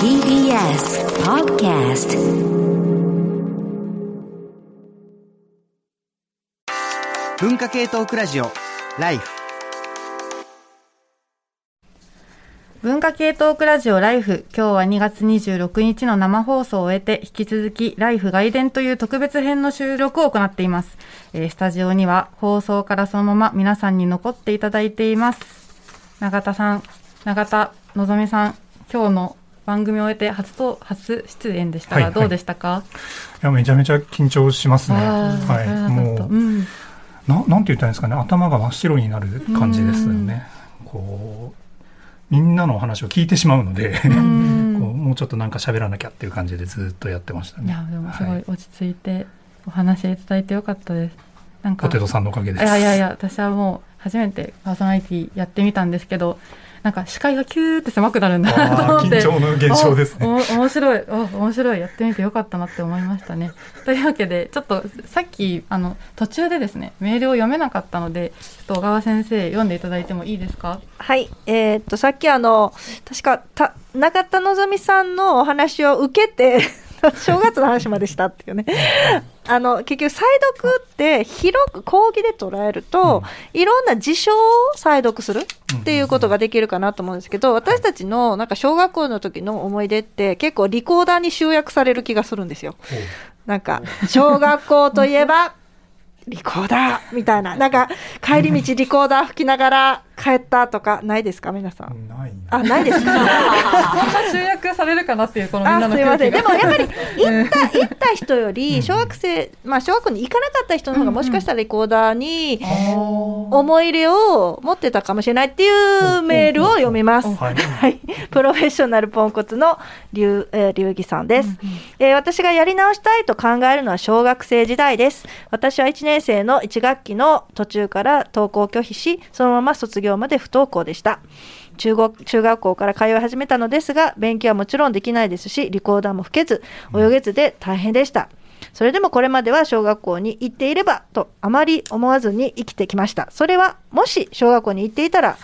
TBS Podcast 文化系トークラジオライフ。文化系トークラジオライフ。今日は2月26日の生放送を終えて引き続きライフ外伝という特別編の収録を行っています、えースタジオには放送からそのまま皆さんに残っていただいています。永田さん永田のぞみさん今日の番組を終えて初と初出演でしたはいはい。がどうでしたか、いやめちゃめちゃ緊張しますね。はい、もううん。ななんて言ったらいいんですかね、頭が真っ白になる感じですよね。こうみんなのお話を聞いてしまうので、こうもうちょっとなんか喋らなきゃっていう感じでずっとやってましたね。いやでもすごはい落ち着いてお話しいただいてよかったです。なんかポテトさんのおかげです。いやいやいや、私はもう初めてパーソナリティやってみたんですけど、なんか視界がキューって狭くなるんだなと思って。緊張の現象ですね。おお面白い、お面白い、やってみてよかったなって思いましたね。というわけで、ちょっとさっき、あの、途中でですね、メールを読めなかったので、ちょっと小川先生、読んでいただいてもいいですか？はい、えーっとさっきあの確かた中田のぞみさんのお話を受けて 正月の話までしたっていうね。あの結局再読って広く講義で捉えると、いろんな事象を再読するっていうことができるかなと思うんですけど、私たちのなんか小学校の時の思い出って結構リコーダーに集約される気がするんですよ。なんか小学校といえばリコーダーみたいな、なんか帰り道リコーダー吹きながら帰ったとかないですか皆さん？ないあ、ないですか？そんな集約されるかなっていう、このみんあなのすいません。で空気が。もやっぱり 行った、行った人より、小学生、まあ小学校に行かなかった人の方がもしかしたらリコーダーに思い入れを持ってたかもしれないっていうメールを読みます。はいはい。プロフェッショナルポンコツの龍、えー、龍儀さんです、えー私がやり直したいと考えるのは小学生時代です。私は1年生の1学期の途中から登校を拒否し、そのまま卒業まで不登校でした。中学中学校から通い始めたのですが、勉強はもちろんできないですし、リコーダーも吹けず、泳げずで大変でした。それでもこれまでは小学校に行っていればとあまり思わずに生きてきました。それはもし小学校に行っていたら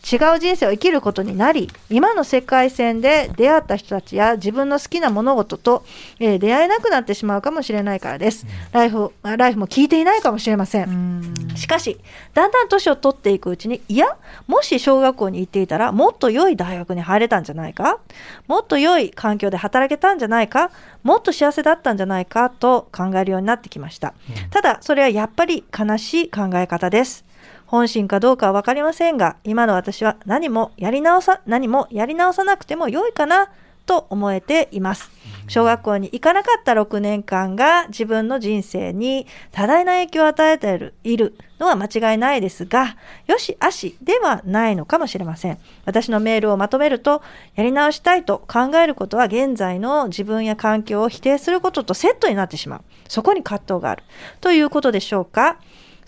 違う人生を生きることになり、今の世界線で出会った人たちや自分の好きな物事と、えー出会えなくなってしまうかもしれないからです。ライフ、あライフも聞いていないかもしれません。しかし、だんだん年を取っていくうちに、いや、もし小学校に行っていたら、もっと良い大学に入れたんじゃないか？もっと良い環境で働けたんじゃないか？もっと幸せだったんじゃないか？と考えるようになってきました。ただ、それはやっぱり悲しい考え方です。本心かどうかは分かりませんが、今の私は何もやり直さ、何もやり直さなくても良いかなと思えています。小学校に行かなかった6年間が自分の人生に多大な影響を与えているいるのは間違いないですが、よしあしではないのかもしれません。私のメールをまとめると、やり直したいと考えることは現在の自分や環境を否定することとセットになってしまう。そこに葛藤がある。ということでしょうか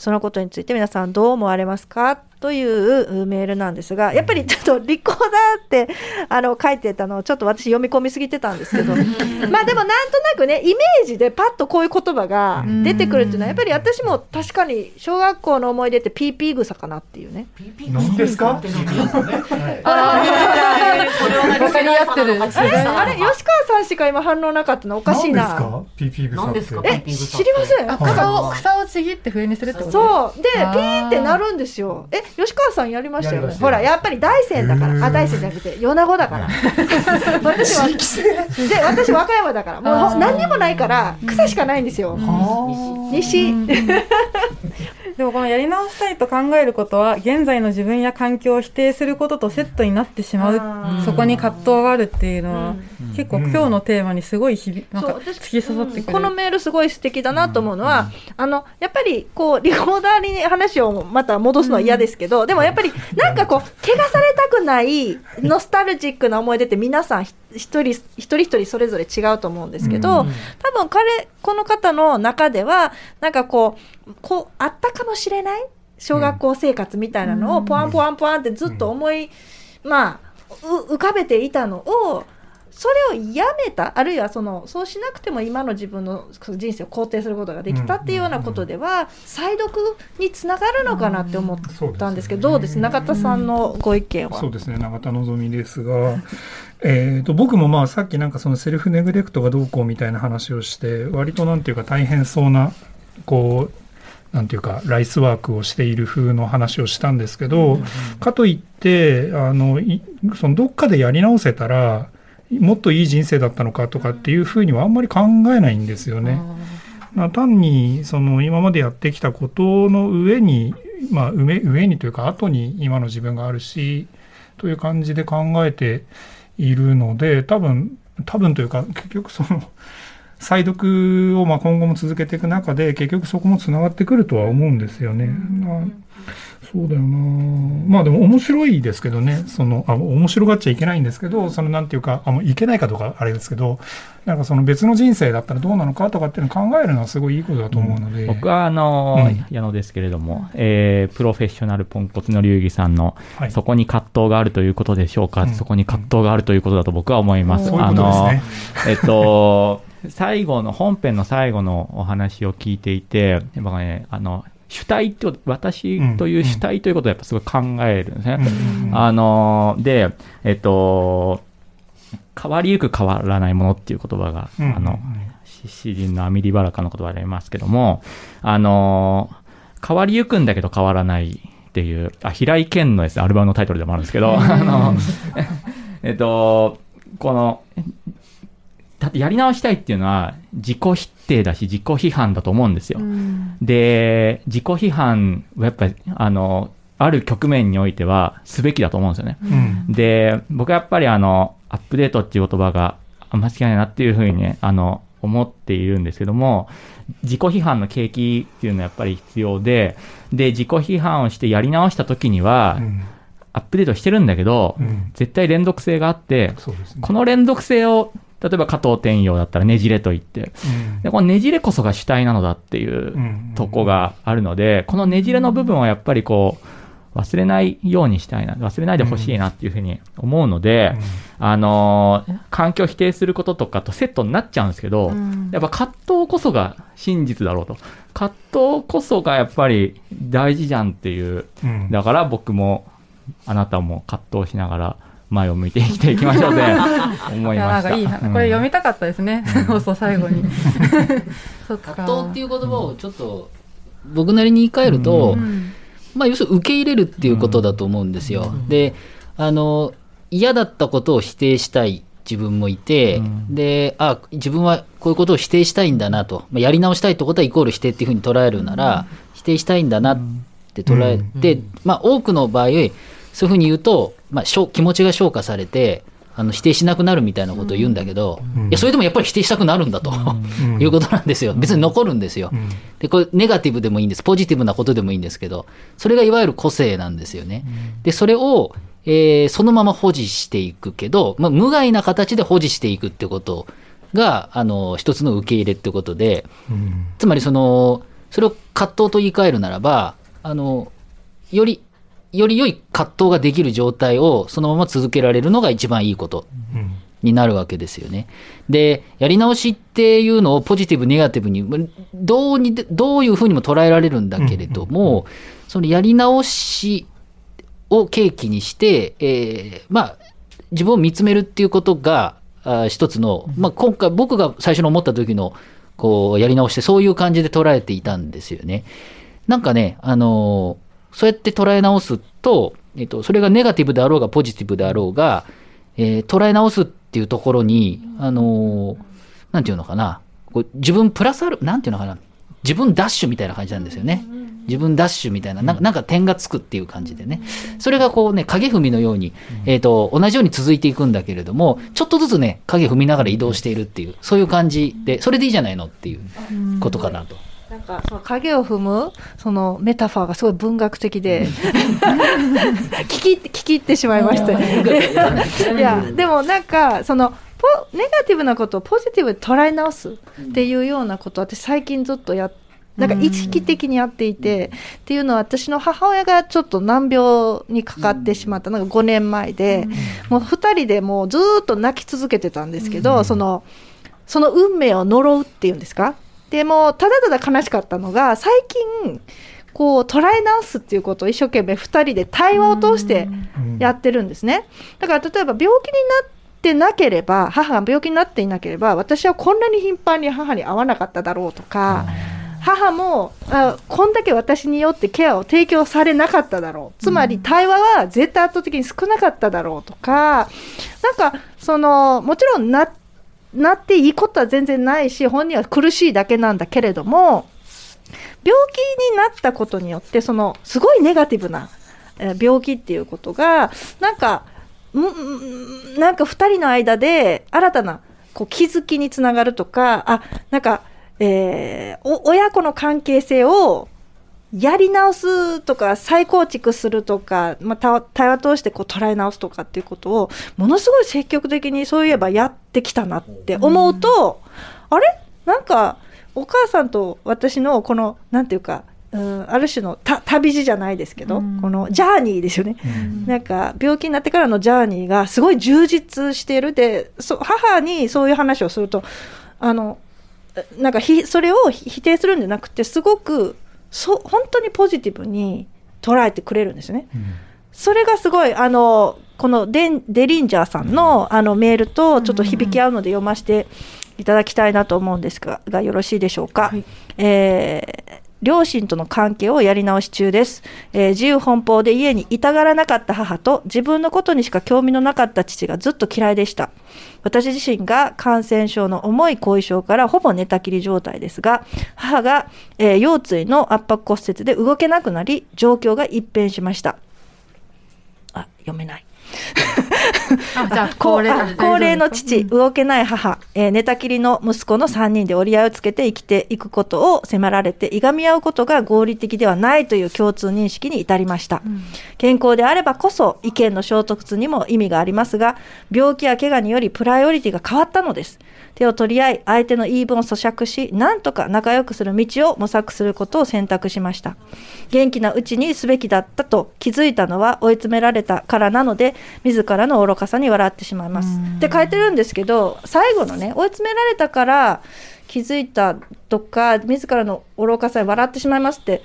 そのことについて皆さんどう思われますか？というメールなんですが、やっぱりちょっとリコーダーってあの書いてたのをちょっと私読み込みすぎてたんですけど、まあでもなんとなくね、イメージでパッとこういう言葉が出てくるっていうのは、やっぱり私も確かに小学校の思い出ってピーピー草かなっていうね。何ですか？わかり合ってる。あれ、吉川さんしか今反応なかったの？おかしいな。何ですか？ピーピーですか？って。え、知りません？あ草を、草をちぎって笛にするってこと？そう。で、ピーってなるんですよ。え、吉川さんやりましたよね。ほら、やっぱり大山だから。あ、大山じゃなくて、米子だから。私は、で、私和歌山だから。もう何にもないから、草しかないんですよ。西。でもこのやり直したいと考えることは現在の自分や環境を否定することとセットになってしまあうそこに葛藤があるっていうのは、うん。結構今日のテーマにすごい響なんかそう。私突き刺さってくる、このメールすごい素敵だなと思うのは、あのやっぱりこうリコーダーに話をまた戻すのは嫌ですけど、でもやっぱりなんかこう 怪我されたくないノスタルジックな思い出って皆さんひ一人一人一人それぞれ違うと思うんですけど、うん多分彼この方の中ではなんかこうこうあったかもしれない小学校生活みたいなのをポワンポワンポワンってずっと思い、まあう浮かべていたのをそれをやめたあるいはそのそうしなくても今の自分の人生を肯定することができたっていうようなことでは、再読につながるのかなって思ったんですけど、どうです？永田さんのご意見は。そうですね。永田望ですがえーと僕もまあさっきなんかそのセルフネグレクトがどうこうみたいな話をして割となんていうか大変そうなこうなんていうかライスワークをしている風の話をしたんですけど、かといってあのいそのどっかでやり直せたらもっといい人生だったのかとかっていうふうにはあんまり考えないんですよね。まあ、単にその今までやってきたことの上に、まあ、上上にというか後に今の自分があるしという感じで考えているので多分多分というか結局その 再読をまあ今後も続けていく中で結局そこもつながってくるとは思うんですよね。まあそうだよな。まあでも面白いですけどね、その、あ、面白がっちゃいけないんですけど、そのなんていうか、あ、もういけないかどうかあれですけど、なんかその別の人生だったらどうなのかとかっていうのを考えるのはすごいいいことだと思うので。僕はあの、うん。矢野ですけれども、えープロフェッショナルポンコツの流儀さんの、はい。そこに葛藤があるということでしょうか、うん。そこに葛藤があるということだと僕は思います。あの、えっと、最後の、本編の最後のお話を聞いていて、やっぱね、あの、主体と、私という主体ということをやっぱすごい考えるんですね。うん。うん。あの、で、えっと、変わりゆく変わらないものっていう言葉が、うん。あの、し詩人のアミリ・バラカの言葉でありますけども、あの、変わりゆくんだけど変わらないっていう、あ、平井堅のですね、アルバムのタイトルでもあるんですけど、あの、えっと、この、だってやり直したいっていうのは自己否定だし自己批判だと思うんですよ。うんで、自己批判はやっぱり、あの、ある局面においてはすべきだと思うんですよね。うんで、僕はやっぱりあの、アップデートっていう言葉があ間違いないなっていうふうにね、あの、思っているんですけども、自己批判の契機っていうのはやっぱり必要で、で、自己批判をしてやり直した時には、うんアップデートしてるんだけど、うん絶対連続性があって、ね。この連続性を、例えば加藤天陽だったらねじれと言って、うん。でこのねじれこそが主体なのだっていううんとこがあるので、このねじれの部分はやっぱりこう、忘れないようにしたいな、忘れないでほしいなっていうふうに思うので、あのー環境を否定することとかとセットになっちゃうんですけど、うん。やっぱ葛藤こそが真実だろうと。葛藤こそがやっぱり大事じゃんっていう。うん。だから僕も、あなたも葛藤しながら前を向いて生きていきましょうって 思いました。なんかいいな。これ読みたかったですね。そうそう、最後に。そっか。葛藤っていう言葉をちょっと僕なりに言い換えると、うんまあ要するに受け入れるっていうことだと思うんですよ。であの嫌だったことを否定したい自分もいて、うんであ自分はこういうことを否定したいんだなと、まあ、やり直したいってことはイコール否定っていうふうに捉えるなら、否定したいんだなって捉えて、まあ、多くの場合そういうふうに言うと、まあ、しょ気持ちが消化されてあの否定しなくなるみたいなことを言うんだけど、うん。いやそれでもやっぱり否定したくなるんだと、うん。いうことなんですよ。別に残るんですよ。うん。でこれネガティブでもいいんです。ポジティブなことでもいいんですけどそれがいわゆる個性なんですよね。でそれを、えーそのまま保持していくけど、まあ、無害な形で保持していくってことがあの一つの受け入れってことでうん。つまりそのそれを葛藤と言い換えるならばあのよりより良い葛藤ができる状態をそのまま続けられるのが一番いいことうんになるわけですよね。で、やり直しっていうのをポジティブ、ネガティブに、まどうにで、どういうふうにも捉えられるんだけれども、そのやり直しを契機にして、えーまあ、自分を見つめるっていうことが、あ一つの、まあ、今回僕が最初に思った時の、こう、やり直して、そういう感じで捉えていたんですよね。なんかね、あのーそうやって捉え直すと、えっと、それがネガティブであろうがポジティブであろうが、えー捉え直すっていうところに、あのーなんていうのかな、こう自分プラスある、なんていうのかな、自分ダッシュみたいな感じなんですよね。自分ダッシュみたいな、なんかなんか点がつくっていう感じでね。それがこうね、影踏みのように、えっ、と、同じように続いていくんだけれども、ちょっとずつね、影踏みながら移動しているっていう、そういう感じで、それでいいじゃないのっていうことかなと。なんかその影を踏むそのメタファーがすごい文学的で聞き聞き入ってしまいましたね。でいやでもなんかそのポネガティブなことをポジティブに捉え直すっていうようなことを私最近ずっとやっなんか意識的にやっていて、っていうのは私の母親がちょっと難病にかかってしまったのが5年前で、もう2人でもうずーっと泣き続けてたんですけど、そのその運命を呪うっていうんですか？でもただただ悲しかったのが最近こう捉え直すっていうことを一生懸命2人で対話を通してやってるんですね。だから例えば病気になってなければ母が病気になっていなければ私はこんなに頻繁に母に会わなかっただろうとか。母もあこんだけ私によってケアを提供されなかっただろうつまり対話は絶対圧倒的に少なかっただろうとかなんかそのもちろんななっていいことは全然ないし本人は苦しいだけなんだけれども病気になったことによってそのすごいネガティブな病気っていうことがなんかんんなんか2人の間で新たなこう気づきにつながるとかあなんか、えー親子の関係性をやり直すとか再構築するとか、まあ、た対話通してこう捉え直すとかっていうことをものすごい積極的にそういえばやってきたなって思うと、あれ？なんかお母さんと私のこのなんていうか、うん、ある種のた旅路じゃないですけど、このジャーニーですよね、なんか病気になってからのジャーニーがすごい充実している。でそ母にそういう話をするとあのなんかひそれを否定するんじゃなくてすごくそ本当にポジティブに捉えてくれるんですよね。それがすごいあのこのデンデリンジャーさんのあのメールとちょっと響き合うので読ませていただきたいなと思うんですががよろしいでしょうか。えー両親との関係をやり直し中です、えー自由奔放で家にいたがらなかった母と自分のことにしか興味のなかった父がずっと嫌いでした。私自身が感染症の重い後遺症からほぼ寝たきり状態ですが母が、えー腰椎の圧迫骨折で動けなくなり状況が一変しました。あ読めない。じゃあ高齢高齢の父、動けない母、えー寝たきりの息子の3人で折り合いをつけて生きていくことを迫られて、いがみ合うことが合理的ではないという共通認識に至りました。健康であればこそ意見の衝突にも意味がありますが、病気や怪我によりプライオリティが変わったのです。手を取り合い、相手の言い分を咀嚼し、なんとか仲良くする道を模索することを選択しました。元気なうちにすべきだったと気づいたのは追い詰められたからなので、自らの愚かさに笑ってしまいます。って書いてるんですけど、最後のね、追い詰められたから気づいたとか、自らの愚かさに笑ってしまいますって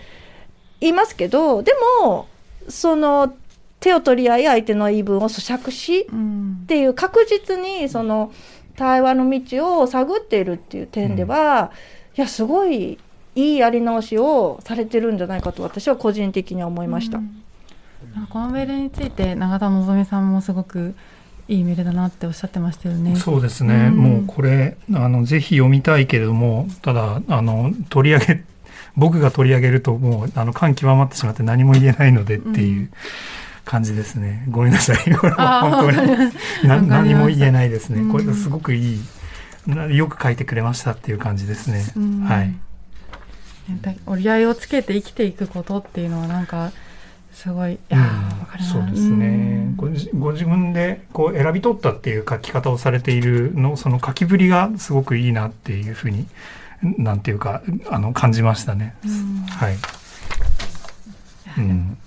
言いますけど、でも、その、手を取り合い相手の言い分を咀嚼し、うんっていう確実にその対話の道を探っているっていう点では、いやすごいいいやり直しをされてるんじゃないかと私は個人的には思いました。なんかこのメールについて永田希さんもすごくいいメールだなっておっしゃってましたよね。そうですね、うん。もうこれあのぜひ読みたいけれどもただあの取り上げ 僕が取り上げるともうあの感極まってしまって何も言えないのでっていう感じですね、ごめんなさい。これは本当に何も言えないですね、うん。これがすごくいいなよく書いてくれましたっていう感じですね、うん。はい。だ折り合いをつけて生きていくことっていうのはなんかすごい。そうですね、ご自ご自分でこう選び取ったっていう書き方をされているのその書きぶりがすごくいいなっていうふうになんていうかあの感じましたね、はい、うん、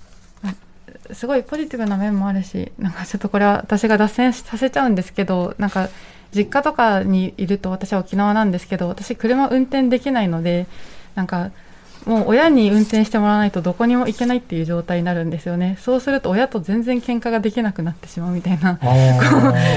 すごいポジティブな面もあるしなんかちょっとこれは私が脱線させちゃうんですけどなんか実家とかにいると私は沖縄なんですけど私車運転できないのでなんかもう親に運転してもらわないとどこにも行けないっていう状態になるんですよね。そうすると親と全然喧嘩ができなくなってしまうみたいな。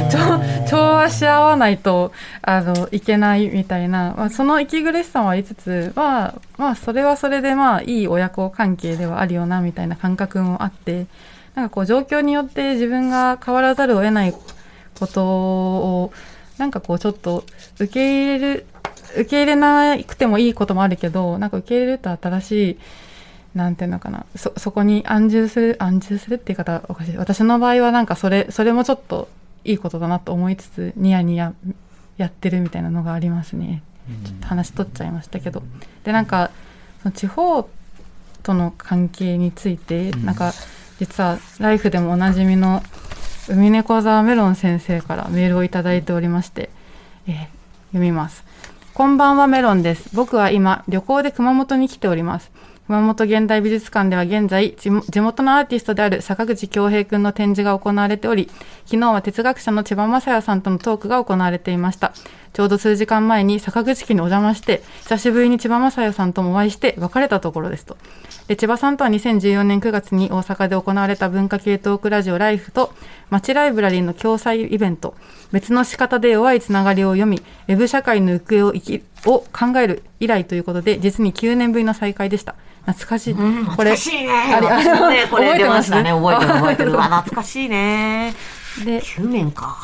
調調和し合わないとあのいけないみたいな、まあ、その息苦しさもありつつ、まあ、まあそれはそれでまあいい親子関係ではあるよなみたいな感覚もあって。なんかこう状況によって自分が変わらざるを得ないことをなんかこうちょっと受け入れる受け入れなくてもいいこともあるけどなんか受け入れると新しいなんていうのかなそそこに安住する安住するっていう方はおかしい。私の場合はなんかそれそれもちょっといいことだなと思いつつニヤニヤやってるみたいなのがありますね。ちょっと話取っちゃいましたけど。でなんかその地方との関係について、なんか実はライフでもおなじみの海猫沢メロン先生からメールをいただいておりまして、えー読みますこんばんはメロンです。僕は今、旅行で熊本に来ております。熊本現代美術館では現在、地元のアーティストである坂口京平くんの展示が行われており、昨日は哲学者の千葉雅也さんとのトークが行われていました。ちょうど数時間前に坂口家にお邪魔して、久しぶりに千葉雅也さんともお会いして別れたところですと。で、千葉さんとは2014年9月に大阪で行われた文化系トークラジオライフと、町ライブラリーの共催イベント、別の仕方で弱いつながりを読み、ウェブ社会の行方を生きを考える以来ということで、実に9年ぶりの再会でした。懐かしい。うん、こ懐れかしいね。あれ、あ私も ね、これ出覚えてましたね。覚えてる 覚えてる。うわ、懐かしいね。で、9年か。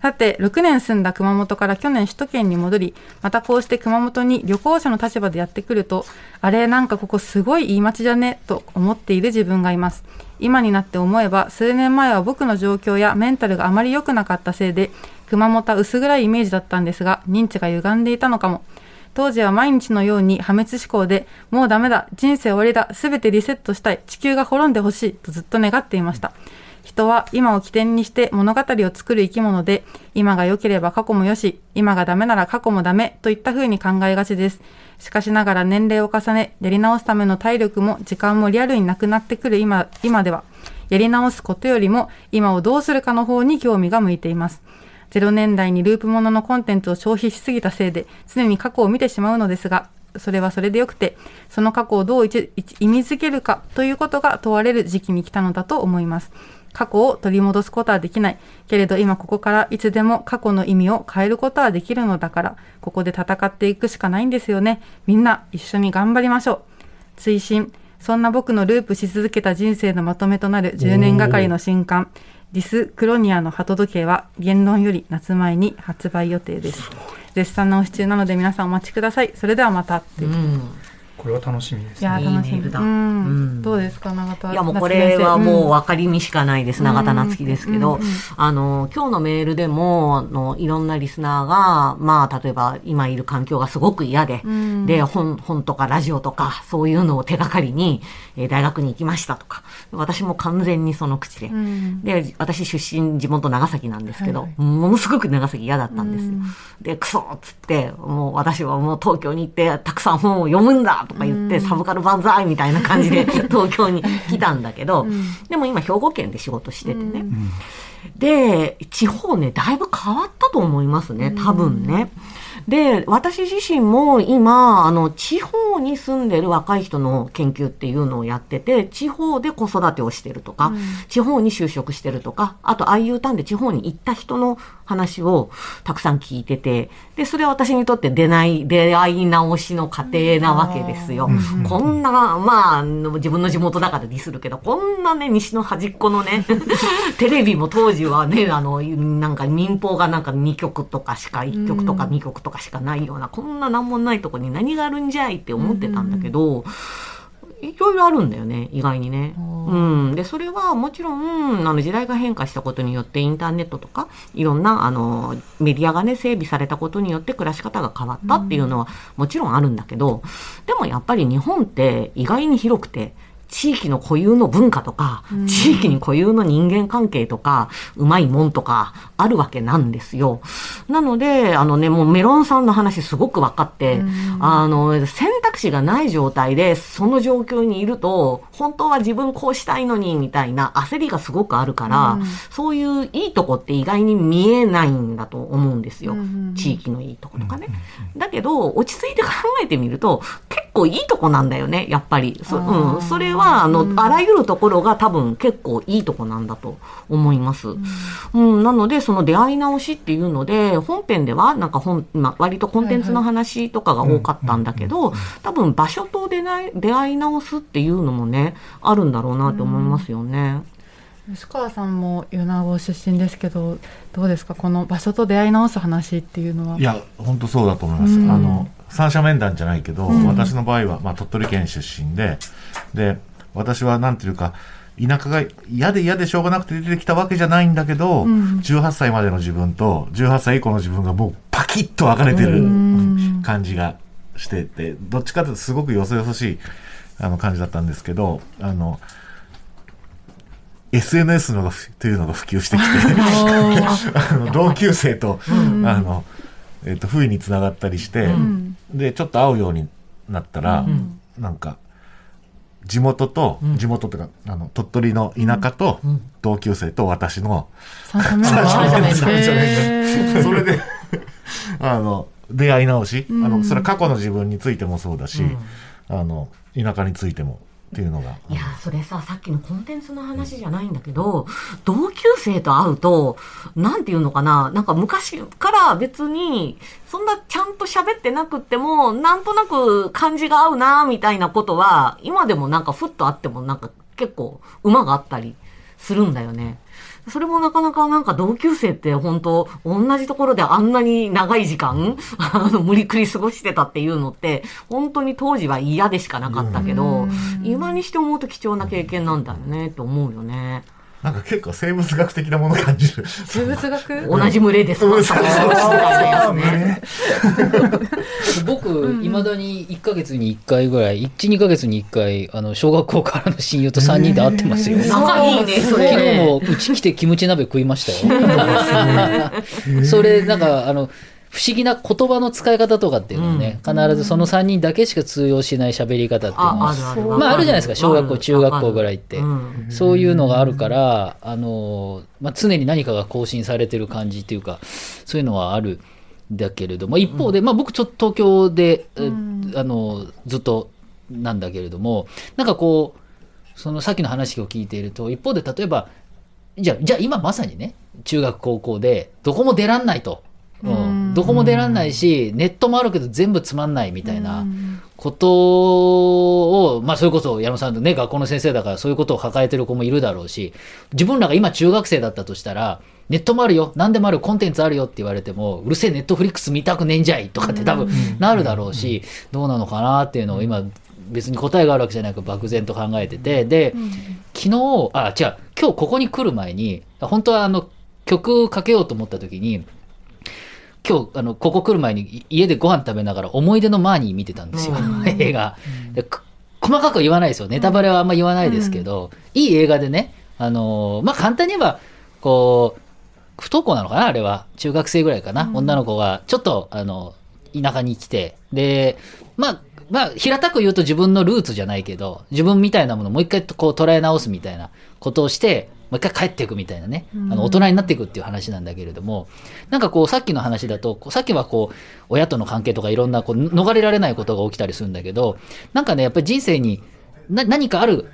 さて、6年住んだ熊本から去年首都圏に戻り、またこうして熊本に旅行者の立場でやってくると、あれ、なんかここすごいいい街じゃね？と思っている自分がいます。今になって思えば、数年前は僕の状況やメンタルがあまり良くなかったせいで、熊本は薄暗いイメージだったんですが、認知が歪んでいたのかも。当時は毎日のように破滅思考で、もうダメだ、人生終わりだ、すべてリセットしたい、地球が滅んでほしい、とずっと願っていました。人は今を起点にして物語を作る生き物で、今が良ければ過去も良し、今がダメなら過去もダメといった風に考えがちです。しかしながら年齢を重ね、やり直すための体力も時間もリアルになくなってくる今、今では、やり直すことよりも今をどうするかの方に興味が向いています。0年代にループもののコンテンツを消費しすぎたせいで、常に過去を見てしまうのですが、それはそれでよくて、その過去をどう意味づけるかということが問われる時期に来たのだと思います。過去を取り戻すことはできない。けれど今ここからいつでも過去の意味を変えることはできるのだから、ここで戦っていくしかないんですよね。みんな一緒に頑張りましょう。追伸。そんな僕のループし続けた人生のまとめとなる10年がかりの新刊、ディスクロニアの鳩時計は言論より夏前に発売予定です。絶賛直し中なので皆さんお待ちください。それではまた。これは楽しみですいや楽しみ。だ。うん。うん。どうですか永田。いやもうこれはもうわ分かりみしかないです。永田夏樹ですけど、あの、今日のメールでも、あの、いろんなリスナーが、まあ、例えば今いる環境がすごく嫌で、で、本、本とかラジオとか、そういうのを手がかりに、えー大学に行きましたとか、私も完全にその口で。ん。で、私出身、地元長崎なんですけど、はいものすごく長崎嫌だったんですよ。で、クソっつって、もう私はもう東京に行って、たくさん本を読むんだとか言って、サブカル万歳みたいな感じで 東京に来たんだけど、でも今兵庫県で仕事しててね。で、地方ね、だいぶ変わったと思いますね、多分ね。で、私自身も今、あの、地方に住んでる若い人の研究っていうのをやってて、地方で子育てをしてるとか、地方に就職してるとか、あと IU ターンで地方に行った人の話をたくさん聞いてて、で、それは私にとって出ない、出会い直しの過程なわけですよ。こんな、まあ、自分の地元だからディスるけど、こんなね、西の端っこのね、テレビも当時はね、あの、なんか民放がなんか2曲とかしか、1曲とか2曲とかしかないような、こんななんもないとこに何があるんじゃいって思ってたんだけど、いろいろあるんだよね、意外にね。うん。で、それはもちろん、あの、時代が変化したことによって、インターネットとか、いろんな、あの、メディアがね、整備されたことによって暮らし方が変わったっていうのは、もちろんあるんだけど、でもやっぱり日本って意外に広くて、地域の固有の文化とか、地域に固有の人間関係とか、うまいもんとか、あるわけなんですよ。なので、あのね、もうメロンさんの話すごく分かって、あの、選択肢がない状態で、その状況にいると、本当は自分こうしたいのに、みたいな焦りがすごくあるから、そういういいとこって意外に見えないんだと思うんですよ。地域のいいとことかね。だけど、落ち着いて考えてみると、結構いいとこなんだよね、やっぱり。そ,、うん、それは、あの、あらゆるところが多分結構いいとこなんだと思います。うん、なので、その出会い直しっていうので、本編では、なんか本、まあ、割とコンテンツの話とかが多かったんだけど、多分場所と出ない出会い直すっていうのもね、あるんだろうなと思いますよね。吉川さんも米子出身ですけどどうですか？この場所と出会い直す話っていうのは。いや、本当そうだと思います。うん。あの、三者面談じゃないけど、ん。私の場合は、まあ、鳥取県出身で、で、私はなんていうか、田舎が嫌で嫌でしょうがなくて出てきたわけじゃないんだけど、ん。18歳までの自分と18歳以降の自分がもうパキッと分かれてるん。感じがしてて、どっちかというとすごくよそよそしいあの感じだったんですけど、あの、SNS のというのが普及してきて、あの同級生と、あの、えっと不意につながったりして、でちょっと会うようになったら、なんか地元と、地元というかあの鳥取の田舎と、同級生と私の。三者面談それで あの出会い直し、あのそれは過去の自分についてもそうだし、あの田舎についてもっていうのが。いや、それさ、さっきのコンテンツの話じゃないんだけど、同級生と会うと、なんていうのかな、なんか昔から別に、そんなちゃんと喋ってなくっても、なんとなく感じが合うな、みたいなことは、今でもなんかふっとあってもなんか結構馬があったりするんだよね。それもなかなかなんか同級生って本当同じところであんなに長い時間、あの、無理くり過ごしてたっていうのって、本当に当時は嫌でしかなかったけど、今にして思うと貴重な経験なんだよねって思うよね。なんか結構生物学的なもの感じる。生物学？同じ群れでするみたいなやつね。僕、いまだに1ヶ月に1回ぐらい、1、2ヶ月に1回、あの、小学校からの親友と3人で会ってますよ。仲いいね、そ昨日。もうち来てキムチ鍋食いましたよ。それ、なんか、あの、不思議な言葉の使い方とかっていうのはね、必ずその3人だけしか通用しない喋り方っていうのあ、あは、るある。まああるじゃないですか、小学校、中学校ぐらいってう。んそういうのがあるから、あの、まあ、常に何かが更新されてる感じっていうか、そういうのはあるんだけれども、一方で、まあ僕ちょっと東京で、えあの、ずっとなんだけれども、なんかこう、そのさっきの話を聞いていると、一方で例えば、じゃあ、じゃあ今まさにね、中学高校で、どこも出らんないと。うん、どこも出らんないし、ネットもあるけど全部つまんないみたいなことを、まあそれこそ矢野さんとね、学校の先生だからそういうことを抱えてる子もいるだろうし、自分らが今中学生だったとしたら、ネットもあるよ、何でもある、コンテンツあるよって言われても、うるせえネットフリックス見たくねえんじゃいとかって多分なるだろうし、どうなのかなっていうのを今、別に答えがあるわけじゃなく漠然と考えてて、で、昨日、あ、違う、今日ここに来る前に、本当はあの、曲かけようと思った時に、今日、あの、ここ来る前にい家でご飯食べながら思い出のマーニー見てたんですよ、映画。でく細かくは言わないですよ。ネタバレはあんま言わないですけど、いい映画でね、あのーまあ、簡単に言えば、こう、不登校なのかなあれは。中学生ぐらいかな、女の子が、ちょっと、あの、田舎に来て、で、まあ、まあ、平たく言うと自分のルーツじゃないけど、自分みたいなものをもう一回こう捉え直すみたいなことをして、もう一回帰っていくみたいなね、あの大人になっていくっていう話なんだけれども、なんかこうさっきの話だと、こうさっきはこう、親との関係とかいろんなこう逃れられないことが起きたりするんだけど、なんかね、やっぱり人生にな何かある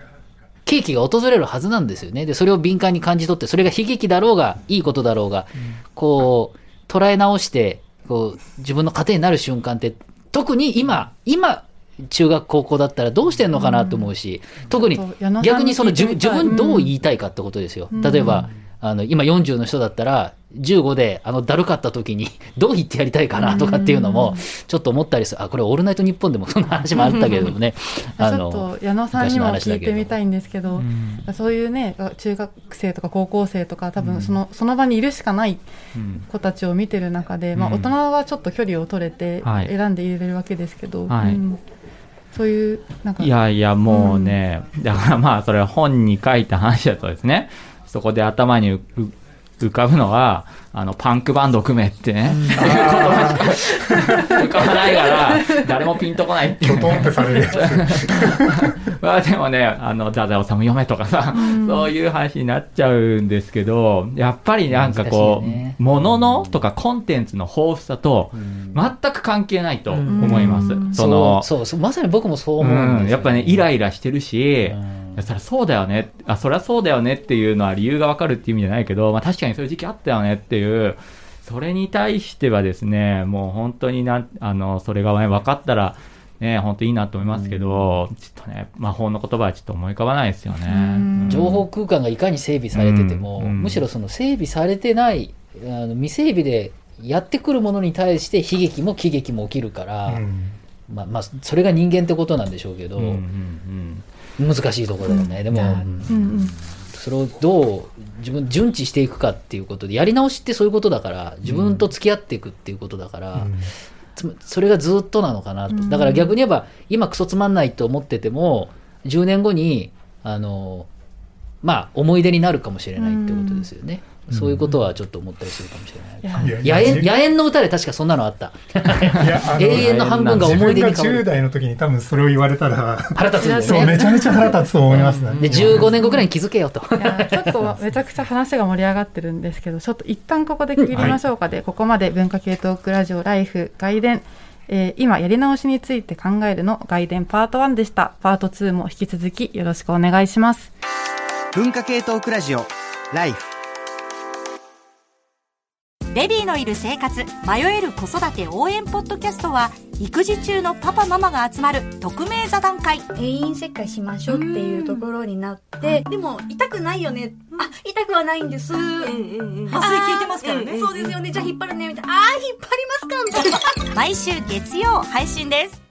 契機が訪れるはずなんですよね。で、それを敏感に感じ取って、それが悲劇だろうが、いいことだろうが、こう、捉え直して、こう、自分の糧になる瞬間って、特に今、今、中学高校だったらどうしてんのかなと思うし、特に逆にその自分どう言いたいかってことですよ。例えば、あの、今40の人だったら、15で、あの、だるかった時に、どう言ってやりたいかなとかっていうのも、ちょっと思ったりする。あ、これ、オールナイトニッポンでもそんな話もあったけれどもね。あ ちょっのと矢野さんにも聞いてみたい。いんですけど、そういうね中学生とか高校生とか多分その,、その場にいるしかない子たちを見てる中で、まあ、うん大人はちょっと距離を取れてはい。選んで入れるわけですけど、はい。うんそういうなんか。いやいや、もうね、だからまあ、それは本に書いた話だとですね、そこで頭に浮浮かぶのは、あの、パンクバンド組めってね、いう言葉しか浮かばないから、誰もピンとこないって。いう、きょとんってされるやつ。まあでもね、あの、太宰治読めとかさ、そういう話になっちゃうんですけど、やっぱりなんかこ難しいね。う、もののとかコンテンツの豊富さと、全く関係ないと思います。その、そうそうそう、まさに僕もそう思うんですようん、やっぱね、イライラしてるし、そりゃそうだよね、あ、そりゃそうだよねっていうのは理由がわかるっていう意味じゃないけど、まあ確かにそういう時期あったよねっていう、それに対してはですね、もう本当になん、あの、それがね、分かったら、ね、本当いいなと思いますけど、ちょっとね、魔法の言葉はちょっと思い浮かばないですよね。うん。情報空間がいかに整備されてても、うん。むしろその整備されてないあの未整備でやってくるものに対して悲劇も喜劇も起きるから、まあまあそれが人間ってことなんでしょうけど、うんうんうん難しいところだよね、でも、うんうんそれをどう自分順知していくかっていうことでやり直しってそういうことだから自分と付き合っていくっていうことだから、それがずっとなのかなと、だから逆に言えば今クソつまんないと思ってても10年後にあのまあ思い出になるかもしれないってことですよね。そういうことはちょっっと思ったりするかもしれない。野猿野猿の歌で確かそんなのあった。永遠の半分が思い出に自分が10変わる。代の時に多分それを言われたら、腹立つそう。めちゃめちゃ腹立つと思いますね。で、15年後くらいに気づけよと。いやちょっとめちゃくちゃ話が盛り上がってるんですけど、ちょっと一旦ここで区切りましょうかで、ここまで文化系トークラジオライフ外伝、えー今やり直しについて考えるの外伝パート1でした。パート2も引き続きよろしくお願いします。文化系トークラジオライフベビーのいる生活迷える子育て応援ポッドキャストは育児中のパパママが集まる匿名座談会定員切開しましょうっていうところになって、でも痛くないよね。あ、痛くはないんです。麻酔効いてますからね。そうですよね。じゃあ引っ張るね。みたいな。あー、引っ張りますかみたいな。毎週月曜配信です